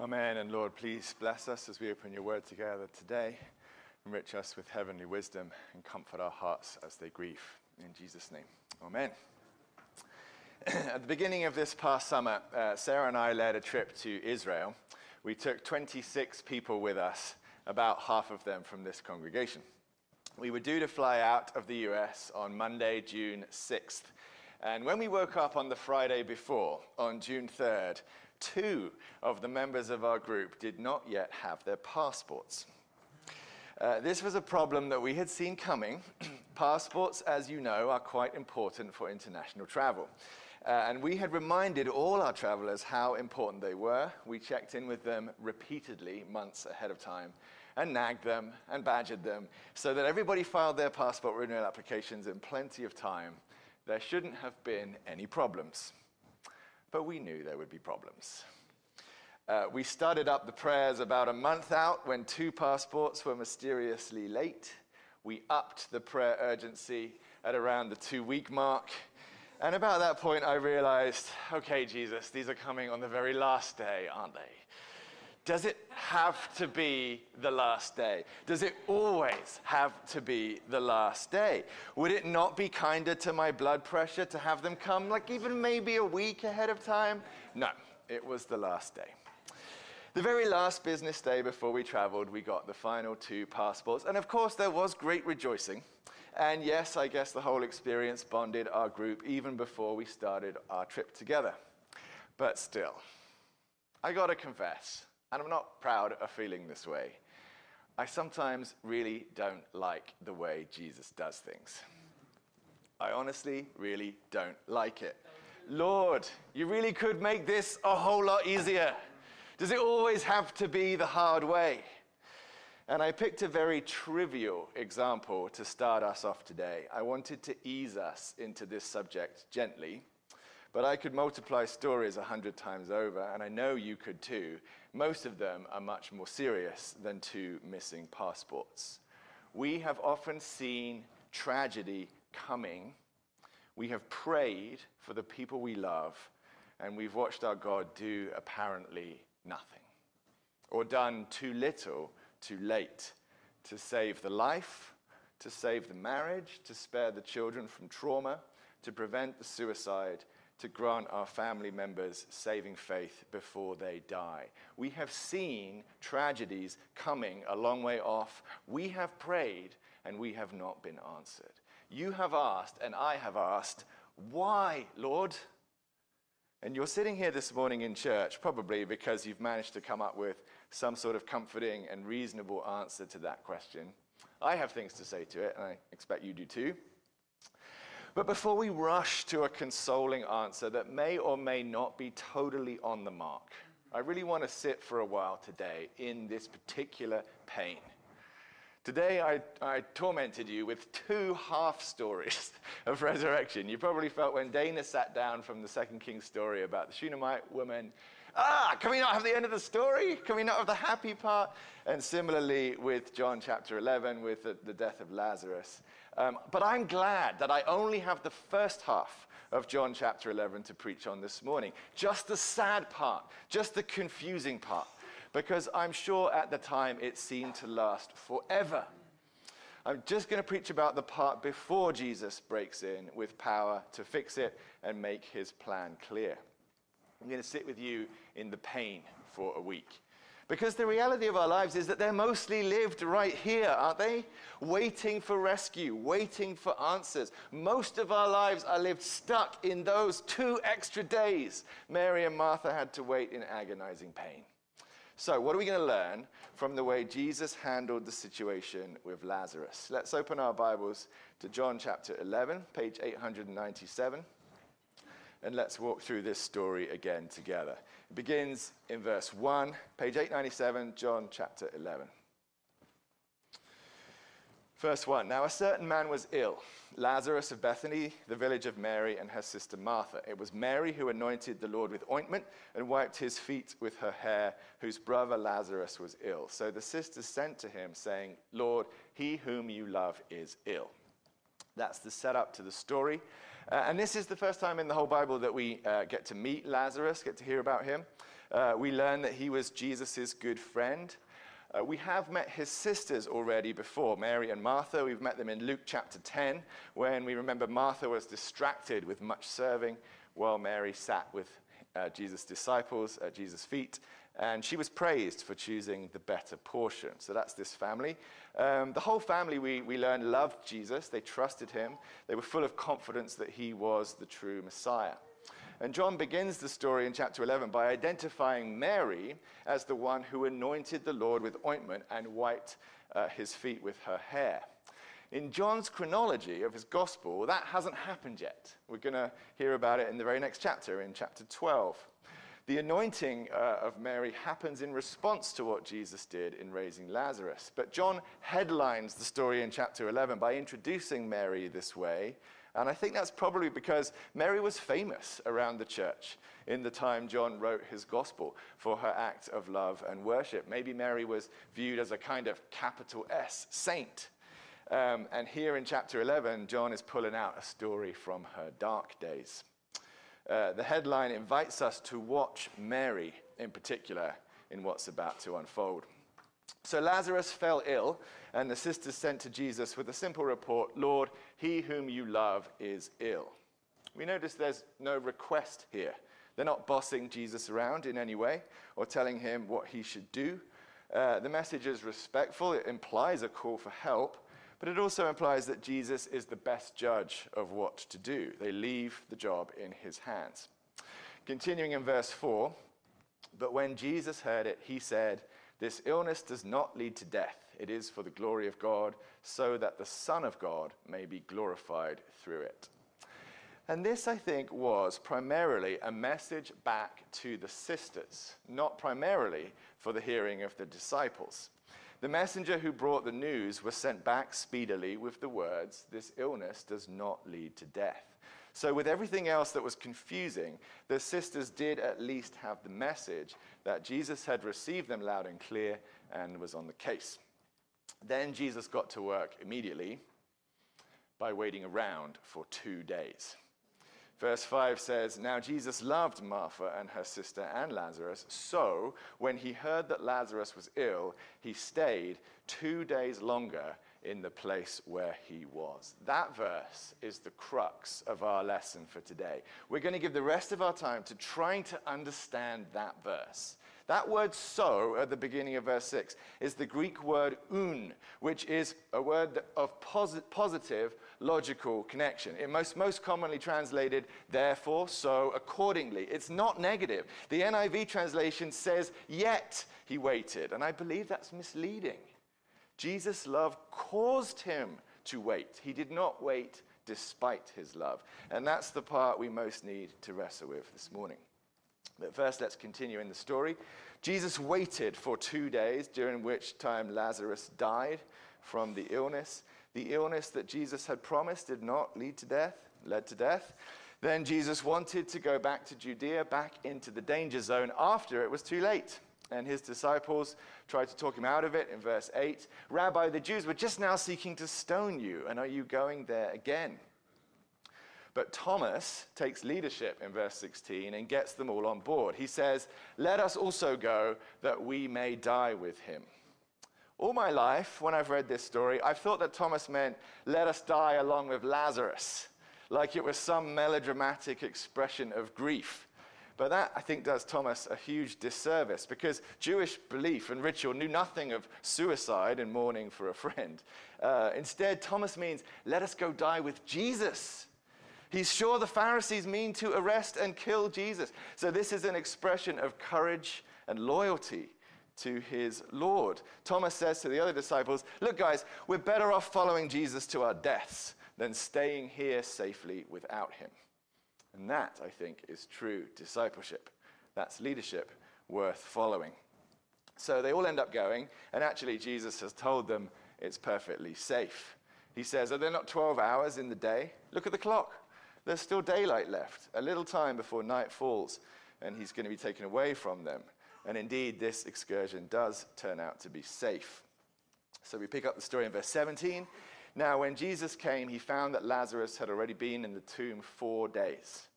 Amen. And Lord, please bless us as we open your word together today. Enrich us with heavenly wisdom and comfort our hearts as they grieve. In Jesus' name. Amen. At the beginning of this past summer, uh, Sarah and I led a trip to Israel. We took 26 people with us, about half of them from this congregation. We were due to fly out of the US on Monday, June 6th. And when we woke up on the Friday before, on June 3rd, two of the members of our group did not yet have their passports. Uh, this was a problem that we had seen coming. Passports, as you know, are quite important for international travel. Uh, and we had reminded all our travelers how important they were. We checked in with them repeatedly, months ahead of time, and nagged them and badgered them so that everybody filed their passport renewal applications in plenty of time. There shouldn't have been any problems but we knew there would be problems. Uh, we started up the prayers about a month out when two passports were mysteriously late. We upped the prayer urgency at around the two week mark. And about that point, I realized okay, Jesus, these are coming on the very last day, aren't they? Does it have to be the last day? Does it always have to be the last day? Would it not be kinder to my blood pressure to have them come like even maybe a week ahead of time? No, it was the last day. The very last business day before we traveled, we got the final two passports. And of course, there was great rejoicing. And yes, I guess the whole experience bonded our group even before we started our trip together. But still, I gotta confess, and I'm not proud of feeling this way. I sometimes really don't like the way Jesus does things. I honestly really don't like it. Lord, you really could make this a whole lot easier. Does it always have to be the hard way? And I picked a very trivial example to start us off today. I wanted to ease us into this subject gently, but I could multiply stories a hundred times over, and I know you could too, most of them are much more serious than two missing passports. We have often seen tragedy coming. We have prayed for the people we love, and we've watched our God do apparently nothing, or done too little, too late to save the life, to save the marriage, to spare the children from trauma, to prevent the suicide, to grant our family members saving faith before they die. We have seen tragedies coming a long way off. We have prayed and we have not been answered. You have asked and I have asked, Why, Lord? And you're sitting here this morning in church probably because you've managed to come up with some sort of comforting and reasonable answer to that question. I have things to say to it, and I expect you do too. But before we rush to a consoling answer that may or may not be totally on the mark, I really want to sit for a while today in this particular pain. Today, I, I, tormented you with two half stories of resurrection. You probably felt when Dana sat down from the Second King story about the Shunammite woman, ah, can we not have the end of the story? Can we not have the happy part? And similarly with John chapter 11, with the, the death of Lazarus. Um, but I'm glad that I only have the first half of John chapter 11 to preach on this morning. Just the sad part, just the confusing part, because I'm sure at the time it seemed to last forever. I'm just going to preach about the part before Jesus breaks in with power to fix it and make his plan clear. I'm going to sit with you in the pain for a week. Because the reality of our lives is that they're mostly lived right here, aren't they? Waiting for rescue, waiting for answers. Most of our lives are lived stuck in those two extra days Mary and Martha had to wait in agonizing pain. So, what are we going to learn from the way Jesus handled the situation with Lazarus? Let's open our Bibles to John chapter 11, page 897 and let's walk through this story again together. It begins in verse 1, page 897, John chapter 11. Verse 1 Now a certain man was ill, Lazarus of Bethany, the village of Mary and her sister Martha. It was Mary who anointed the Lord with ointment and wiped his feet with her hair, whose brother Lazarus was ill. So the sisters sent to him, saying, Lord, he whom you love is ill. That's the setup to the story. Uh, and this is the first time in the whole Bible that we uh, get to meet Lazarus, get to hear about him. Uh, we learn that he was Jesus' good friend. Uh, we have met his sisters already before, Mary and Martha. We've met them in Luke chapter 10, when we remember Martha was distracted with much serving while Mary sat with uh, Jesus' disciples at Jesus' feet. And she was praised for choosing the better portion. So that's this family. Um, the whole family, we, we learn, loved Jesus. They trusted him. They were full of confidence that he was the true Messiah. And John begins the story in chapter 11 by identifying Mary as the one who anointed the Lord with ointment and wiped uh, his feet with her hair. In John's chronology of his gospel, that hasn't happened yet. We're going to hear about it in the very next chapter, in chapter 12. The anointing uh, of Mary happens in response to what Jesus did in raising Lazarus. But John headlines the story in chapter 11 by introducing Mary this way and I think that's probably because Mary was famous around the church in the time John wrote his gospel for her act of love and worship. Maybe Mary was viewed as a kind of capital S saint. Um, and here in chapter 11, John is pulling out a story from her dark days. Uh, the headline invites us to watch Mary in particular in what's about to unfold. So Lazarus fell ill, and the sisters sent to Jesus with a simple report Lord, he whom you love is ill. We notice there's no request here. They're not bossing Jesus around in any way or telling him what he should do. Uh, the message is respectful, it implies a call for help, but it also implies that Jesus is the best judge of what to do. They leave the job in his hands. Continuing in verse 4, but when Jesus heard it, he said, this illness does not lead to death. It is for the glory of God, so that the Son of God may be glorified through it. And this, I think, was primarily a message back to the sisters, not primarily for the hearing of the disciples. The messenger who brought the news was sent back speedily with the words, This illness does not lead to death. So, with everything else that was confusing, the sisters did at least have the message that Jesus had received them loud and clear and was on the case. Then Jesus got to work immediately by waiting around for two days. Verse 5 says, Now Jesus loved Martha and her sister and Lazarus, so when he heard that Lazarus was ill, he stayed two days longer in the place where he was. That verse is the crux of our lesson for today. We're going to give the rest of our time to trying to understand that verse. That word so at the beginning of verse 6 is the Greek word oun, which is a word of posit- positive logical connection. It most, most commonly translated therefore, so, accordingly. It's not negative. The NIV translation says yet he waited, and I believe that's misleading. Jesus' love caused him to wait. He did not wait despite his love. And that's the part we most need to wrestle with this morning. But first, let's continue in the story. Jesus waited for two days, during which time Lazarus died from the illness. The illness that Jesus had promised did not lead to death, led to death. Then Jesus wanted to go back to Judea, back into the danger zone after it was too late and his disciples tried to talk him out of it in verse 8. Rabbi, the Jews were just now seeking to stone you, and are you going there again? But Thomas takes leadership in verse 16 and gets them all on board. He says, Let us also go that we may die with him. All my life, when I've read this story, I've thought that Thomas meant, Let us die along with Lazarus, like it was some melodramatic expression of grief. But that, I think, does Thomas a huge disservice because Jewish belief and ritual knew nothing of suicide and mourning for a friend. Uh, instead, Thomas means, let us go die with Jesus. He's sure the Pharisees mean to arrest and kill Jesus. So, this is an expression of courage and loyalty to his Lord. Thomas says to the other disciples, Look, guys, we're better off following Jesus to our deaths than staying here safely without him. And that, I think, is true discipleship. That's leadership worth following. So they all end up going, and actually, Jesus has told them it's perfectly safe. He says, Are there not 12 hours in the day? Look at the clock. There's still daylight left, a little time before night falls, and he's going to be taken away from them. And indeed, this excursion does turn out to be safe. So we pick up the story in verse 17. Now, when Jesus came, he found that Lazarus had already been in the tomb four days.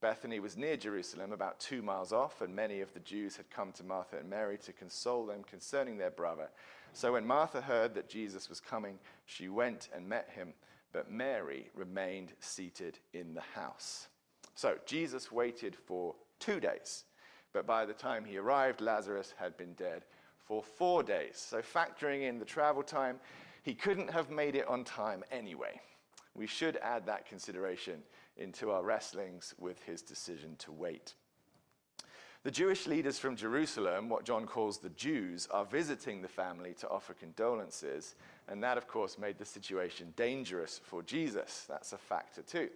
Bethany was near Jerusalem, about two miles off, and many of the Jews had come to Martha and Mary to console them concerning their brother. So when Martha heard that Jesus was coming, she went and met him, but Mary remained seated in the house. So Jesus waited for two days, but by the time he arrived, Lazarus had been dead for four days. So factoring in the travel time, he couldn't have made it on time anyway. We should add that consideration into our wrestlings with his decision to wait. The Jewish leaders from Jerusalem, what John calls the Jews, are visiting the family to offer condolences, and that, of course, made the situation dangerous for Jesus. That's a factor, too.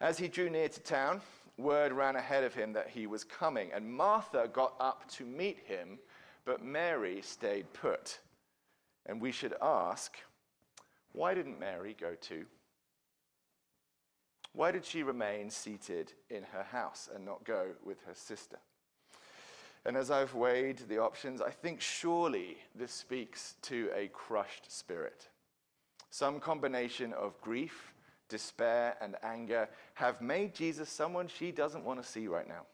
As he drew near to town, word ran ahead of him that he was coming, and Martha got up to meet him, but Mary stayed put. And we should ask, why didn't Mary go too? Why did she remain seated in her house and not go with her sister? And as I've weighed the options, I think surely this speaks to a crushed spirit. Some combination of grief, despair, and anger have made Jesus someone she doesn't want to see right now.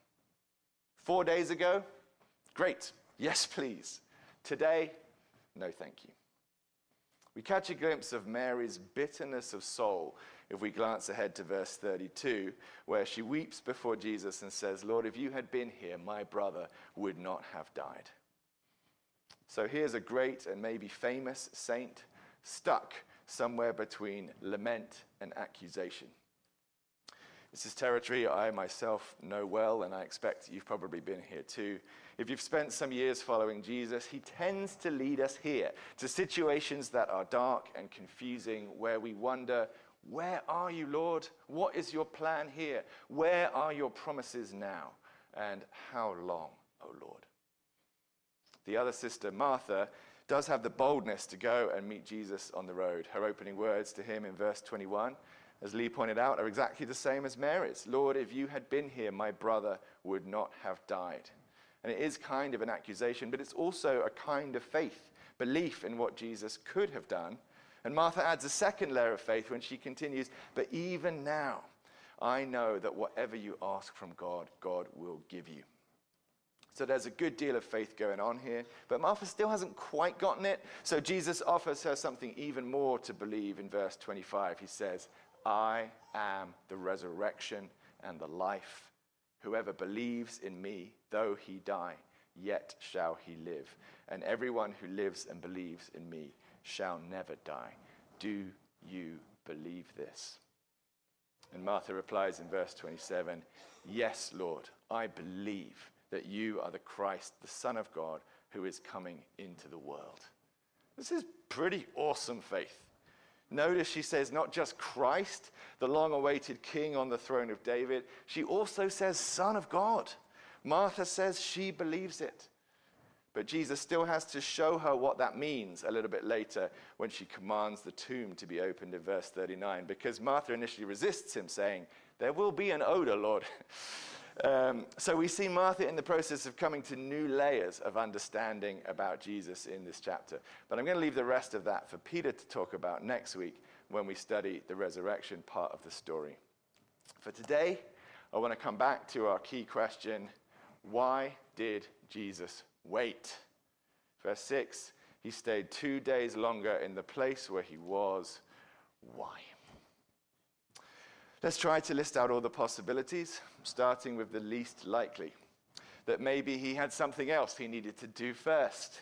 Four days ago, great, yes, please. Today, no, thank you. We catch a glimpse of Mary's bitterness of soul if we glance ahead to verse 32, where she weeps before Jesus and says, Lord, if you had been here, my brother would not have died. So here's a great and maybe famous saint stuck somewhere between lament and accusation. This is territory I myself know well, and I expect you've probably been here too. If you've spent some years following Jesus, he tends to lead us here to situations that are dark and confusing, where we wonder, where are you, Lord? What is your plan here? Where are your promises now? And how long, O oh Lord? The other sister, Martha, does have the boldness to go and meet Jesus on the road. Her opening words to him in verse 21, as Lee pointed out, are exactly the same as Mary's Lord, if you had been here, my brother would not have died. And it is kind of an accusation, but it's also a kind of faith, belief in what Jesus could have done and Martha adds a second layer of faith when she continues, But even now, I know that whatever you ask from God, God will give you. So there's a good deal of faith going on here, but Martha still hasn't quite gotten it. So Jesus offers her something even more to believe in verse 25. He says, I am the resurrection and the life. Whoever believes in me, though he die, yet shall he live. And everyone who lives and believes in me shall never die. Do you believe this? And Martha replies in verse 27 Yes, Lord, I believe that you are the Christ, the Son of God, who is coming into the world. This is pretty awesome faith. Notice she says not just Christ, the long awaited king on the throne of David, she also says Son of God. Martha says she believes it. But Jesus still has to show her what that means a little bit later when she commands the tomb to be opened in verse 39, because Martha initially resists him, saying, There will be an odor, Lord. um, so we see Martha in the process of coming to new layers of understanding about Jesus in this chapter. But I'm going to leave the rest of that for Peter to talk about next week when we study the resurrection part of the story. For today, I want to come back to our key question why did Jesus wait. Verse 6 He stayed two days longer in the place where he was. Why? Let's try to list out all the possibilities, starting with the least likely. That maybe he had something else he needed to do first.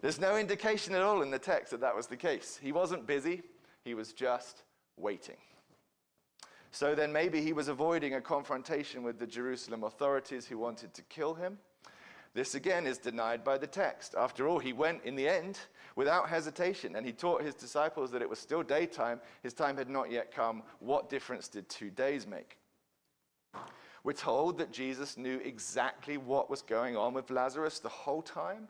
There's no indication at all in the text that that was the case. He wasn't busy, he was just waiting. So then maybe he was avoiding a confrontation with the Jerusalem authorities who wanted to kill him. This again is denied by the text. After all, he went in the end without hesitation and he taught his disciples that it was still daytime, his time had not yet come. What difference did two days make? We're told that Jesus knew exactly what was going on with Lazarus the whole time.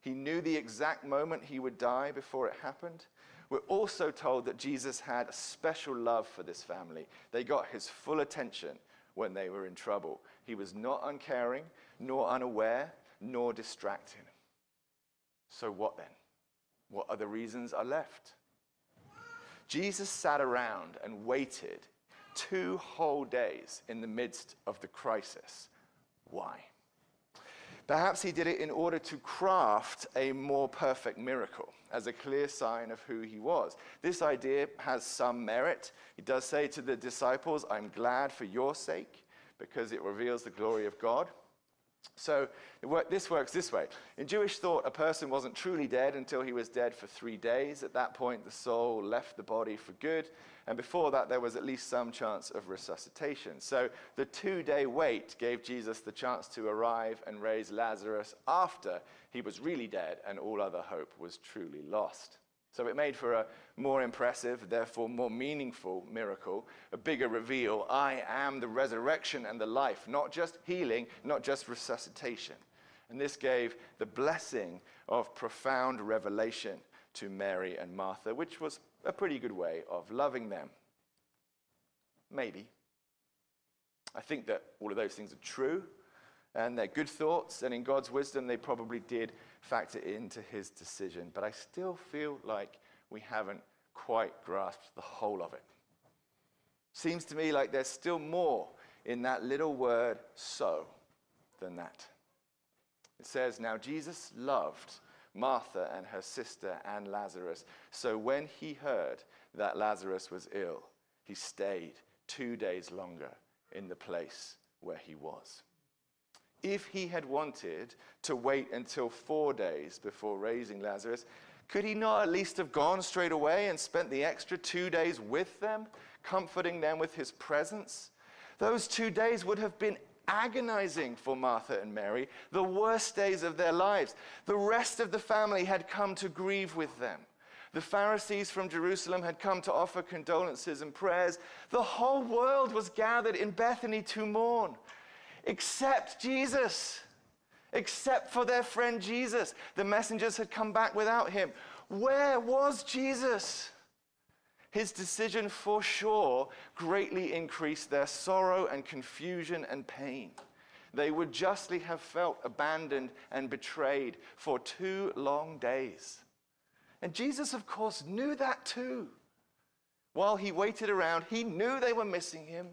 He knew the exact moment he would die before it happened. We're also told that Jesus had a special love for this family. They got his full attention when they were in trouble. He was not uncaring, nor unaware, nor distracted. So, what then? What other reasons are left? Jesus sat around and waited two whole days in the midst of the crisis. Why? Perhaps he did it in order to craft a more perfect miracle as a clear sign of who he was. This idea has some merit. He does say to the disciples, I'm glad for your sake because it reveals the glory of God. So this works this way. In Jewish thought, a person wasn't truly dead until he was dead for three days. At that point, the soul left the body for good. And before that, there was at least some chance of resuscitation. So the two day wait gave Jesus the chance to arrive and raise Lazarus after he was really dead and all other hope was truly lost. So it made for a more impressive, therefore more meaningful miracle, a bigger reveal. I am the resurrection and the life, not just healing, not just resuscitation. And this gave the blessing of profound revelation to Mary and Martha, which was a pretty good way of loving them. Maybe. I think that all of those things are true and they're good thoughts, and in God's wisdom, they probably did factor into his decision. But I still feel like we haven't quite grasped the whole of it. Seems to me like there's still more in that little word so than that. It says, Now Jesus loved Martha and her sister and Lazarus. So when he heard that Lazarus was ill, he stayed two days longer in the place where he was if he had wanted to wait until four days before raising Lazarus, could he not at least have gone straight away and spent the extra two days with them, comforting them with his presence? Those two days would have been agonizing for Martha and Mary, the worst days of their lives. The rest of the family had come to grieve with them. The Pharisees from Jerusalem had come to offer condolences and prayers. The whole world was gathered in Bethany to mourn except Jesus, except for their friend Jesus. The messengers had come back without him. Where was Jesus? His decision for sure greatly increased their sorrow and confusion and pain. They would justly have felt abandoned and betrayed for two long days. And Jesus, of course, knew that too. While he waited around, he knew they were missing him.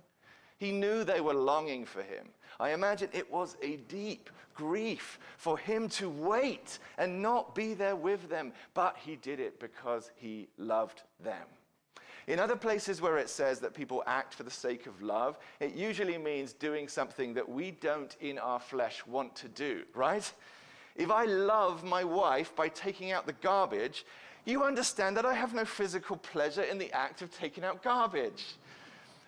He knew they were longing for him. I imagine it was a deep grief for him to wait and not be there with them, but he did it because he loved them. In other places where it says that people act for the sake of love, it usually means doing something that we don't in our flesh want to do, right? If I love my wife by taking out the garbage, you understand that I have no physical pleasure in the act of taking out garbage.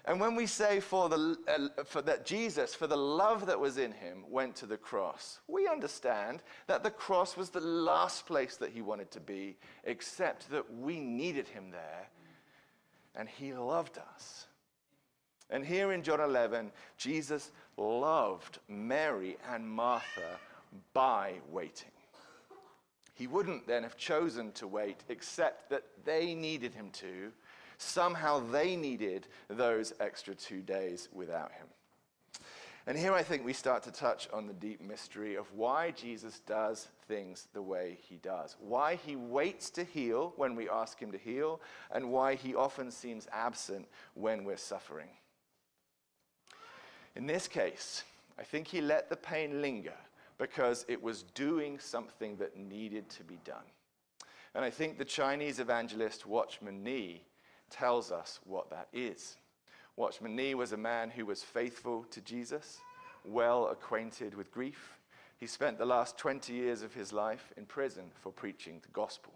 And when we say for, the, uh, for that Jesus, for the love that was in him, went to the cross, we understand that the cross was the last place that he wanted to be, except that we needed him there, and he loved us. And here in John 11, Jesus loved Mary and Martha by waiting. He wouldn't then have chosen to wait, except that they needed him to Somehow they needed those extra two days without him. And here I think we start to touch on the deep mystery of why Jesus does things the way he does, why he waits to heal when we ask him to heal, and why he often seems absent when we're suffering. In this case, I think he let the pain linger because it was doing something that needed to be done. And I think the Chinese evangelist Watchman Nee tells us what that is. Watchman Nee was a man who was faithful to Jesus, well acquainted with grief. He spent the last 20 years of his life in prison for preaching the gospel.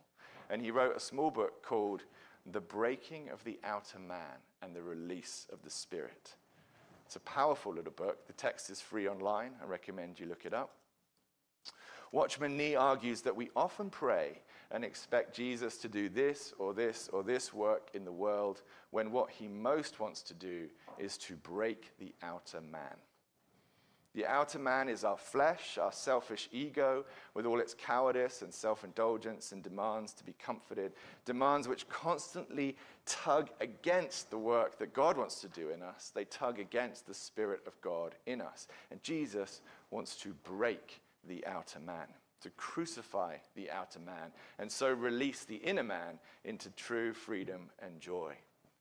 And he wrote a small book called The Breaking of the Outer Man and the Release of the Spirit. It's a powerful little book. The text is free online. I recommend you look it up. Watchman Nee argues that we often pray and expect Jesus to do this or this or this work in the world when what he most wants to do is to break the outer man. The outer man is our flesh, our selfish ego, with all its cowardice and self indulgence and demands to be comforted, demands which constantly tug against the work that God wants to do in us. They tug against the Spirit of God in us. And Jesus wants to break the outer man to crucify the outer man, and so release the inner man into true freedom and joy.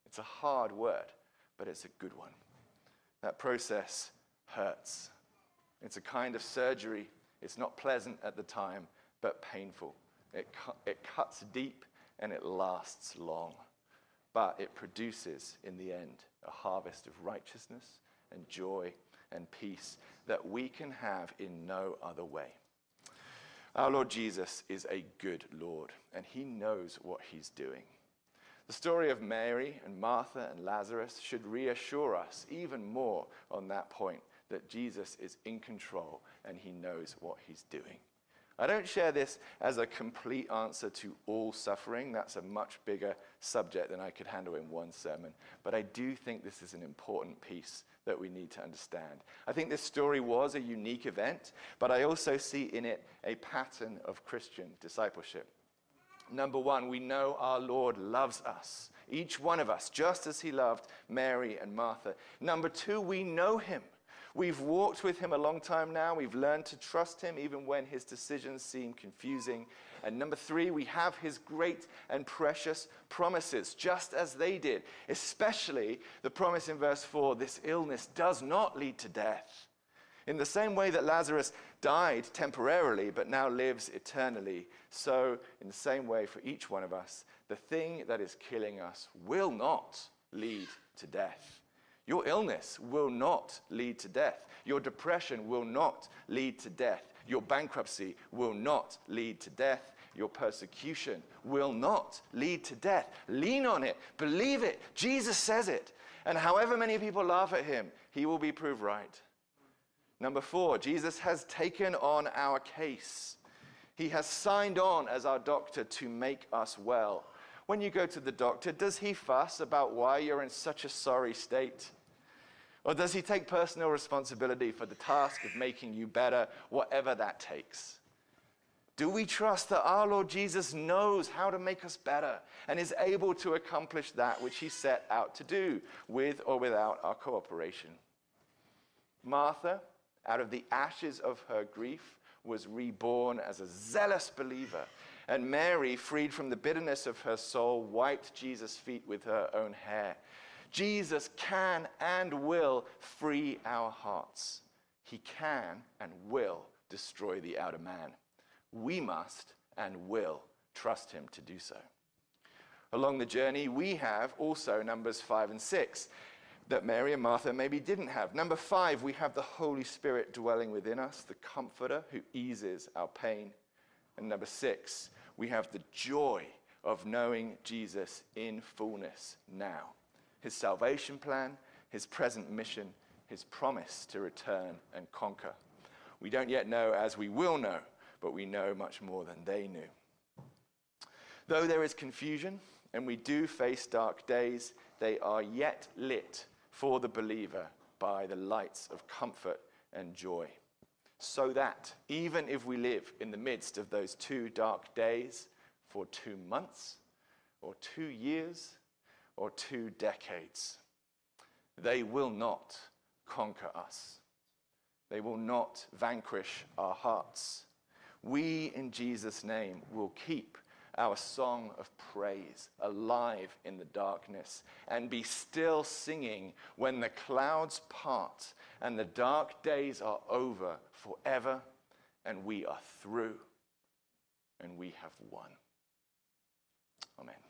It's a hard word, but it's a good one. That process hurts. It's a kind of surgery. It's not pleasant at the time, but painful. It, cu- it cuts deep and it lasts long. But it produces, in the end, a harvest of righteousness and joy and peace that we can have in no other way. Our Lord Jesus is a good Lord, and he knows what he's doing. The story of Mary and Martha and Lazarus should reassure us even more on that point that Jesus is in control and he knows what he's doing. I don't share this as a complete answer to all suffering. That's a much bigger subject than I could handle in one sermon. But I do think this is an important piece that we need to understand. I think this story was a unique event, but I also see in it a pattern of Christian discipleship. Number one, we know our Lord loves us, each one of us, just as he loved Mary and Martha. Number two, we know him. We've walked with him a long time now. We've learned to trust him even when his decisions seem confusing. And number three, we have his great and precious promises, just as they did, especially the promise in verse 4 this illness does not lead to death. In the same way that Lazarus died temporarily but now lives eternally, so in the same way for each one of us, the thing that is killing us will not lead to death. Your illness will not lead to death. Your depression will not lead to death. Your bankruptcy will not lead to death. Your persecution will not lead to death. Lean on it. Believe it. Jesus says it. And however many people laugh at him, he will be proved right. Number four, Jesus has taken on our case. He has signed on as our doctor to make us well. When you go to the doctor, does he fuss about why you're in such a sorry state? Or does he take personal responsibility for the task of making you better, whatever that takes? Do we trust that our Lord Jesus knows how to make us better and is able to accomplish that which he set out to do, with or without our cooperation? Martha, out of the ashes of her grief, was reborn as a zealous believer. And Mary, freed from the bitterness of her soul, wiped Jesus' feet with her own hair. Jesus can and will free our hearts. He can and will destroy the outer man. We must and will trust him to do so. Along the journey, we have also Numbers 5 and 6 that Mary and Martha maybe didn't have. Number five, we have the Holy Spirit dwelling within us, the comforter who eases our pain. And number six, we have the joy of knowing Jesus in fullness now his salvation plan, his present mission, his promise to return and conquer. We don't yet know as we will know, but we know much more than they knew. Though there is confusion and we do face dark days, they are yet lit for the believer by the lights of comfort and joy. So that even if we live in the midst of those two dark days for two months or two years or two decades. They will not conquer us. They will not vanquish our hearts. We, in Jesus' name, will keep our song of praise alive in the darkness and be still singing when the clouds part and the dark days are over forever and we are through and we have won. Amen.